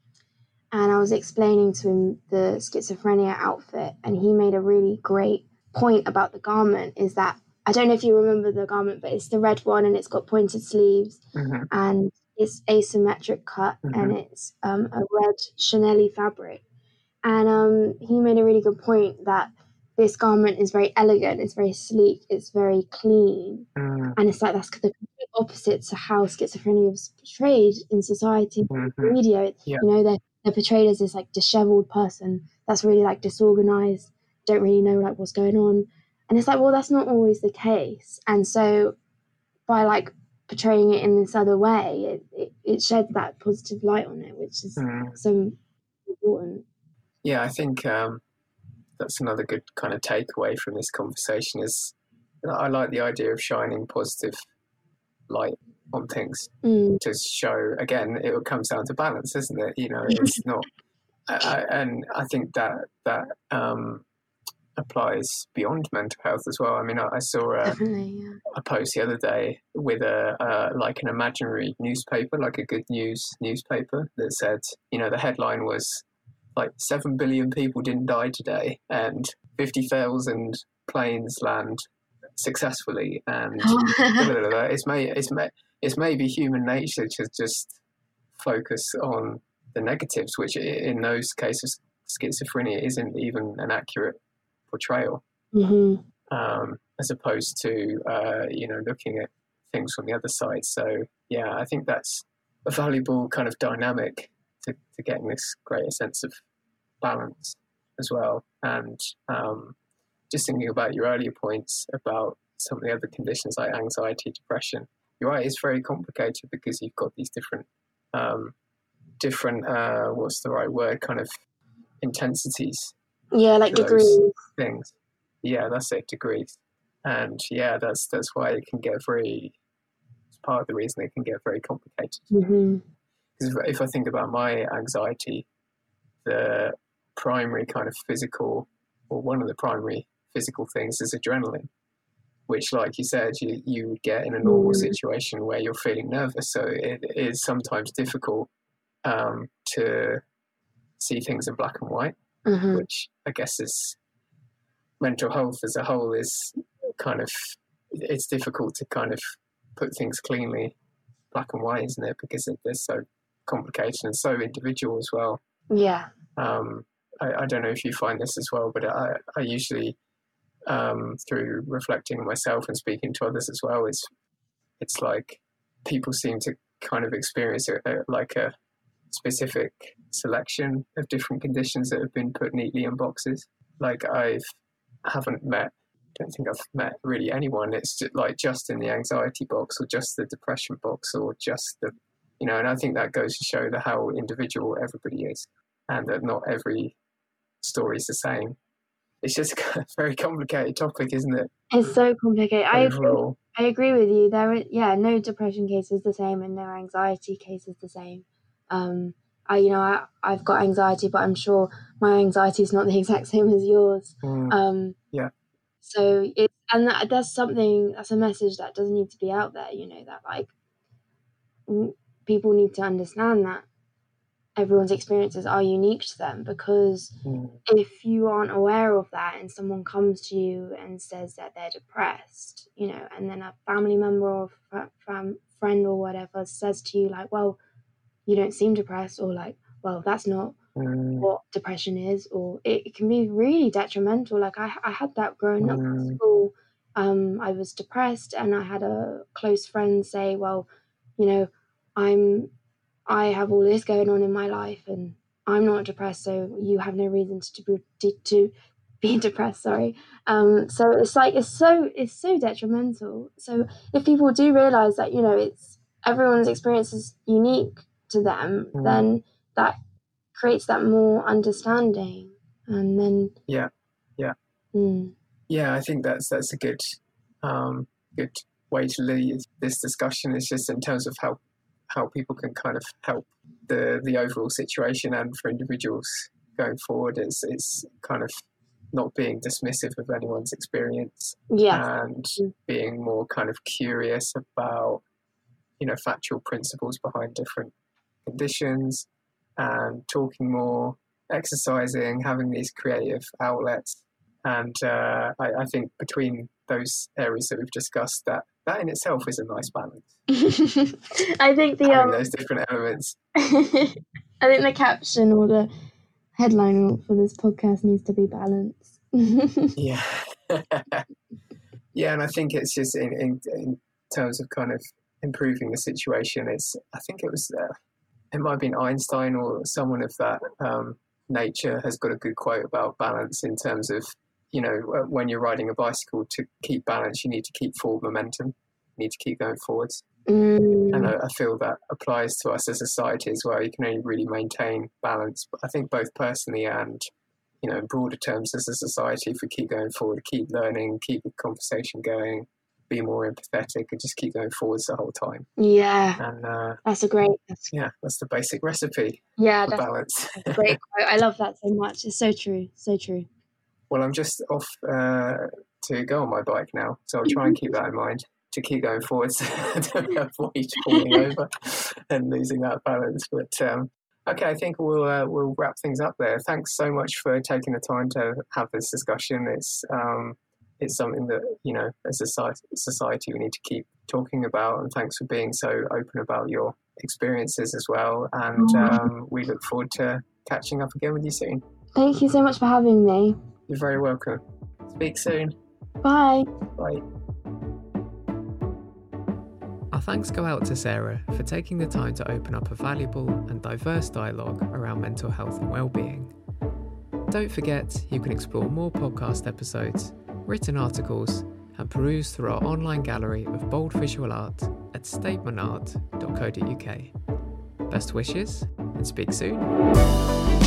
and i was explaining to him the schizophrenia outfit and he made a really great point about the garment is that I don't know if you remember the garment, but it's the red one and it's got pointed sleeves mm-hmm. and it's asymmetric cut mm-hmm. and it's um, a red Chanel fabric. And um, he made a really good point that this garment is very elegant, it's very sleek, it's very clean. Mm. And it's like that's the complete opposite to how schizophrenia is portrayed in society, mm-hmm. media. Yeah. You know, they're, they're portrayed as this like disheveled person that's really like disorganized, don't really know like what's going on and it's like, well, that's not always the case. And so by like portraying it in this other way, it, it, it sheds that positive light on it, which is mm. so important. Yeah, I think um, that's another good kind of takeaway from this conversation is I like the idea of shining positive light on things mm. to show again it comes down to balance isn't it you know it's not I, and i think that that um, applies beyond mental health as well. I mean, I, I saw a, yeah. a, post the other day with a uh, like an imaginary newspaper, like a good news newspaper, that said, you know, the headline was like seven billion people didn't die today, and fifty thousand planes land successfully, and it's may it's may it's maybe human nature to just focus on the negatives, which in those cases schizophrenia isn't even an accurate portrayal, mm-hmm. um, as opposed to uh, you know looking at things from the other side. So yeah, I think that's a valuable kind of dynamic to, to getting this greater sense of balance as well. And um, just thinking about your earlier points about some of the other conditions like anxiety, depression. You're right; it's very complicated because you've got these different, um, different. Uh, what's the right word? Kind of intensities yeah, like degrees. Things. Yeah, that's it, degrees. And yeah, that's that's why it can get very. It's part of the reason it can get very complicated. Mm-hmm. Because if, if I think about my anxiety, the primary kind of physical, or one of the primary physical things is adrenaline, which, like you said, you, you would get in a normal mm. situation where you're feeling nervous. So it is sometimes difficult um, to see things in black and white mm-hmm. which I guess is mental health as a whole is kind of it's difficult to kind of put things cleanly black and white, isn't it? Because they're so complicated and so individual as well. Yeah. Um, I, I, don't know if you find this as well, but I, I usually, um, through reflecting myself and speaking to others as well, it's it's like people seem to kind of experience it like a specific selection of different conditions that have been put neatly in boxes. Like I've haven't met don't think I've met really anyone. It's just like just in the anxiety box or just the depression box or just the you know, and I think that goes to show the how individual everybody is and that not every story is the same. It's just a very complicated topic, isn't it? It's so complicated. I agree, I agree with you. There, are, yeah, no depression case is the same, and no anxiety case is the same. Um, I, you know, I, I've got anxiety, but I'm sure my anxiety is not the exact same as yours. Mm. Um, yeah. So it, and that, that's something, that's a message that doesn't need to be out there, you know, that like people need to understand that everyone's experiences are unique to them because mm. if you aren't aware of that and someone comes to you and says that they're depressed, you know, and then a family member or fam- friend or whatever says to you, like, well, you don't seem depressed or like well that's not mm. what depression is or it, it, can be really detrimental like i, I had that growing mm. up in school um, i was depressed and i had a close friend say well you know i'm i have all this going on in my life and i'm not depressed so you have no reason to to, to being depressed. Sorry. Um, so it's like it's so it's so detrimental. So if people do realize that you know it's everyone's experience is unique to them, mm. then that creates that more understanding, and then yeah, yeah, mm. yeah. I think that's that's a good um, good way to lead this discussion. Is just in terms of how how people can kind of help the the overall situation and for individuals going forward. It's it's kind of not being dismissive of anyone's experience yeah. and being more kind of curious about you know factual principles behind different conditions and talking more exercising having these creative outlets and uh, I, I, think between those areas that we've discussed that that in itself is a nice balance i think the um, those different elements i think the caption or the headline for this podcast needs to be balanced. yeah. yeah, and I think it's just in, in, in, terms of kind of improving the situation. It's I think it was uh, it might have been Einstein or someone of that um, nature has got a good quote about balance in terms of you know uh, when you're riding a bicycle to keep balance you need to keep forward momentum you need to keep going forwards Mm. And I, I, feel that applies to us as a society as well. You can only really maintain balance, I think, both personally and you know, in broader terms as a society, if we keep going forward, keep learning, keep the conversation going, be more empathetic, and just keep going forwards the whole time. Yeah, and uh, that's a great. That's, yeah, that's the basic recipe. Yeah, for balance. great quote. I love that so much. It's so true. So true. Well, I'm just off uh, to go on my bike now, so I'll try and keep that in mind to keep going forwards to avoid falling over and losing that balance. But um, okay, I think we'll uh, we'll wrap things up there. Thanks so much for taking the time to have this discussion. It's um, it's something that you know as a society we need to keep talking about. And thanks for being so open about your experiences as well. And um, we look forward to catching up again with you soon. Thank you so much for having me. You're very welcome. Speak soon. Bye. Bye. Our thanks go out to Sarah for taking the time to open up a valuable and diverse dialogue around mental health and well-being. Don't forget, you can explore more podcast episodes, written articles, and peruse through our online gallery of bold visual art at statementart.co.uk. Best wishes and speak soon.